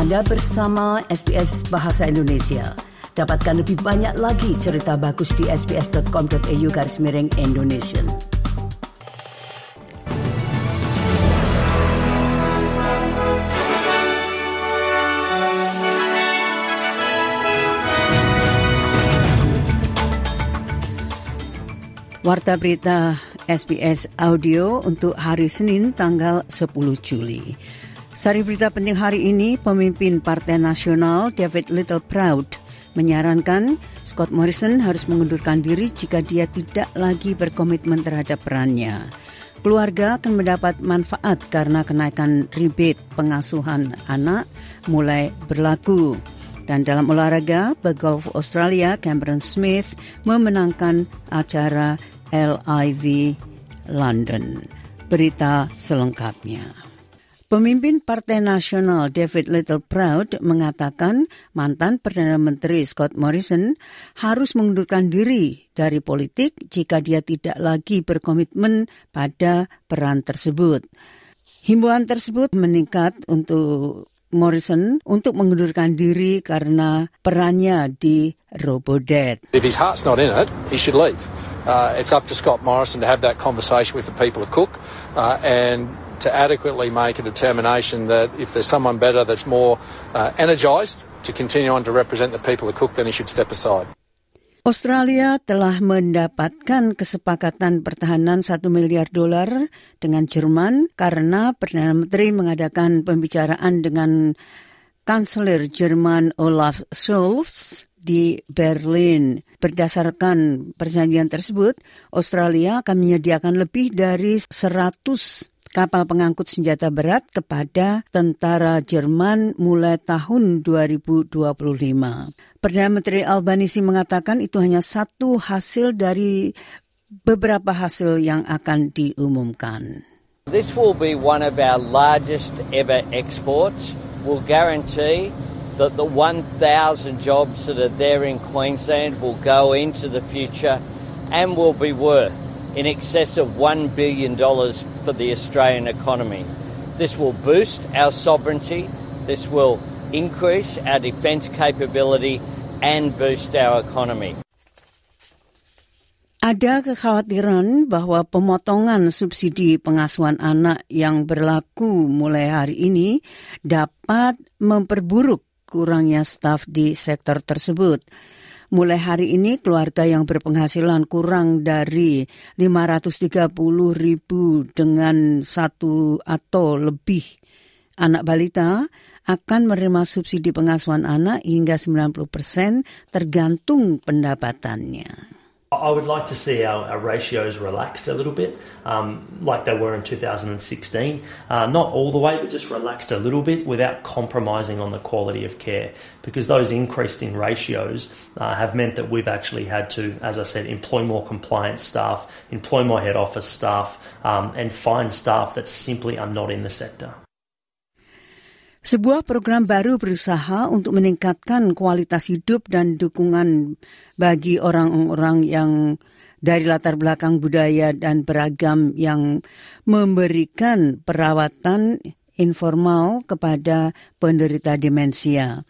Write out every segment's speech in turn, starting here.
Anda bersama SBS Bahasa Indonesia. Dapatkan lebih banyak lagi cerita bagus di sbs.com.au garis miring Indonesia. Warta berita SBS Audio untuk hari Senin tanggal 10 Juli. Sari berita penting hari ini, pemimpin Partai Nasional David Littleproud menyarankan Scott Morrison harus mengundurkan diri jika dia tidak lagi berkomitmen terhadap perannya. Keluarga akan mendapat manfaat karena kenaikan rebate pengasuhan anak mulai berlaku. Dan dalam olahraga, pegolf Australia Cameron Smith memenangkan acara LIV London. Berita selengkapnya. Pemimpin Partai Nasional David Littleproud mengatakan mantan Perdana Menteri Scott Morrison harus mengundurkan diri dari politik jika dia tidak lagi berkomitmen pada peran tersebut. Himbauan tersebut meningkat untuk Morrison untuk mengundurkan diri karena perannya di Robodebt. If his heart's not in it, he should leave. Uh, it's up to Scott Morrison to have that conversation with the people of Cook uh, and to adequately make a determination that if there's someone better that's more uh, energised to continue on to represent the people of Cook, then he should step aside. Australia telah mendapatkan kesepakatan pertahanan 1 miliar dolar dengan Jerman karena Perdana Menteri mengadakan pembicaraan dengan Kanselir Jerman Olaf Scholz di Berlin. Berdasarkan perjanjian tersebut, Australia akan menyediakan lebih dari 100 kapal pengangkut senjata berat kepada tentara Jerman mulai tahun 2025. Perdana Menteri Albanisi mengatakan itu hanya satu hasil dari beberapa hasil yang akan diumumkan. This will be one of our largest ever exports. We'll guarantee that the 1,000 jobs that are there in Queensland will go into the future and will be worth in excess of $1 billion for the Australian economy. This will boost our sovereignty, this will increase our defence capability and boost our economy. Ada kekhawatiran bahwa pemotongan subsidi pengasuhan anak yang berlaku mulai hari ini dapat memperburuk kurangnya staf di sektor tersebut. Mulai hari ini keluarga yang berpenghasilan kurang dari 530 ribu dengan satu atau lebih anak balita akan menerima subsidi pengasuhan anak hingga 90 persen tergantung pendapatannya. I would like to see our, our ratios relaxed a little bit, um, like they were in 2016. Uh, not all the way, but just relaxed a little bit without compromising on the quality of care. Because those increased in ratios uh, have meant that we've actually had to, as I said, employ more compliance staff, employ more head office staff, um, and find staff that simply are not in the sector. Sebuah program baru berusaha untuk meningkatkan kualitas hidup dan dukungan bagi orang-orang yang dari latar belakang budaya dan beragam yang memberikan perawatan informal kepada penderita demensia.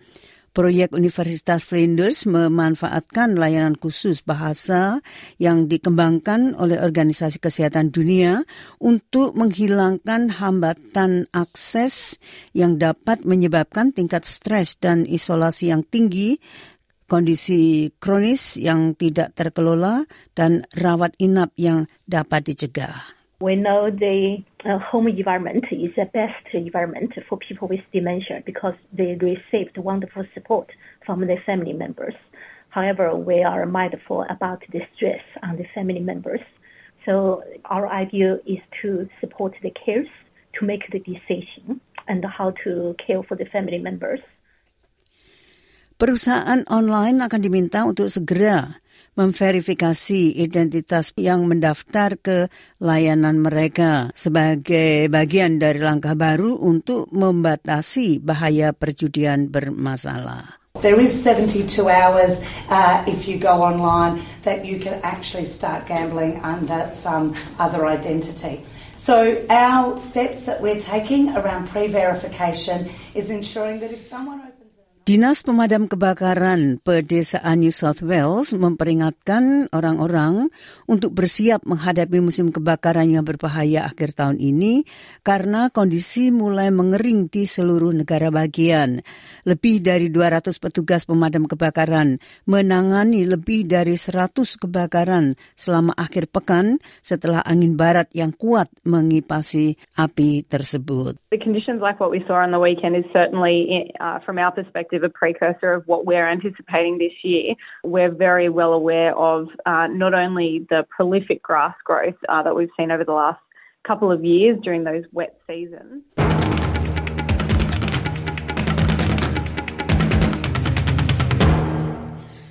Proyek Universitas Flinders memanfaatkan layanan khusus bahasa yang dikembangkan oleh Organisasi Kesehatan Dunia untuk menghilangkan hambatan akses yang dapat menyebabkan tingkat stres dan isolasi yang tinggi kondisi kronis yang tidak terkelola dan rawat inap yang dapat dicegah. We know the uh, home environment is the best environment for people with dementia because they received wonderful support from their family members. However, we are mindful about the stress on the family members. So our idea is to support the cares to make the decision and how to care for the family members. Perusahaan online akan diminta untuk segera memverifikasi identitas yang mendaftar ke layanan mereka sebagai bagian dari langkah baru untuk membatasi bahaya perjudian bermasalah. There is 72 hours uh, if you go online that you can actually start gambling under some other identity. So our steps that we're taking around pre-verification is ensuring that if someone Dinas Pemadam Kebakaran Pedesaan New South Wales memperingatkan orang-orang untuk bersiap menghadapi musim kebakaran yang berbahaya akhir tahun ini karena kondisi mulai mengering di seluruh negara bagian. Lebih dari 200 petugas pemadam kebakaran menangani lebih dari 100 kebakaran selama akhir pekan setelah angin barat yang kuat mengipasi api tersebut. The conditions like what we saw on the weekend is certainly, uh, from our perspective, perspective, a precursor of what we're anticipating this year. We're very well aware of uh, not only the prolific grass growth uh, that we've seen over the last couple of years during those wet seasons.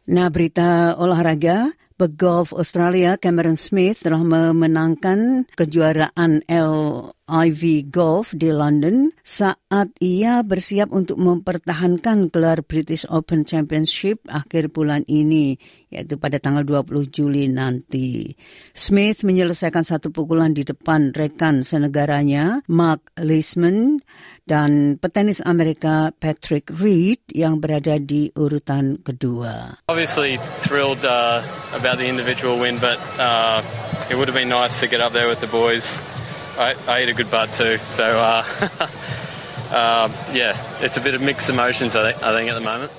Nah, berita olahraga Pegolf Australia Cameron Smith telah memenangkan kejuaraan LIV Golf di London saat ia bersiap untuk mempertahankan gelar British Open Championship akhir bulan ini, yaitu pada tanggal 20 Juli nanti. Smith menyelesaikan satu pukulan di depan rekan senegaranya, Mark Leisman, dan petenis Amerika Patrick Reed yang berada di urutan kedua. Obviously thrilled uh, about the individual win, but uh, it would have been nice to get up there with the boys. I, I ate a good bud too, so uh, uh, yeah, it's a bit of mixed emotions I think, I think at the moment.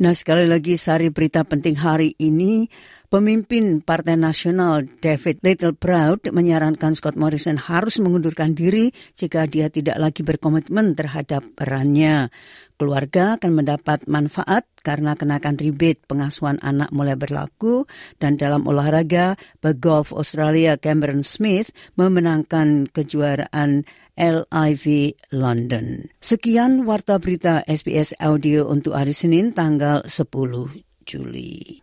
Nah sekali lagi sari berita penting hari ini, pemimpin Partai Nasional David Little Proud menyarankan Scott Morrison harus mengundurkan diri jika dia tidak lagi berkomitmen terhadap perannya. Keluarga akan mendapat manfaat karena kenakan rebate pengasuhan anak mulai berlaku dan dalam olahraga, pegolf Australia Cameron Smith memenangkan kejuaraan LIV London. Sekian warta berita SBS Audio untuk hari Senin tanggal 10 Juli.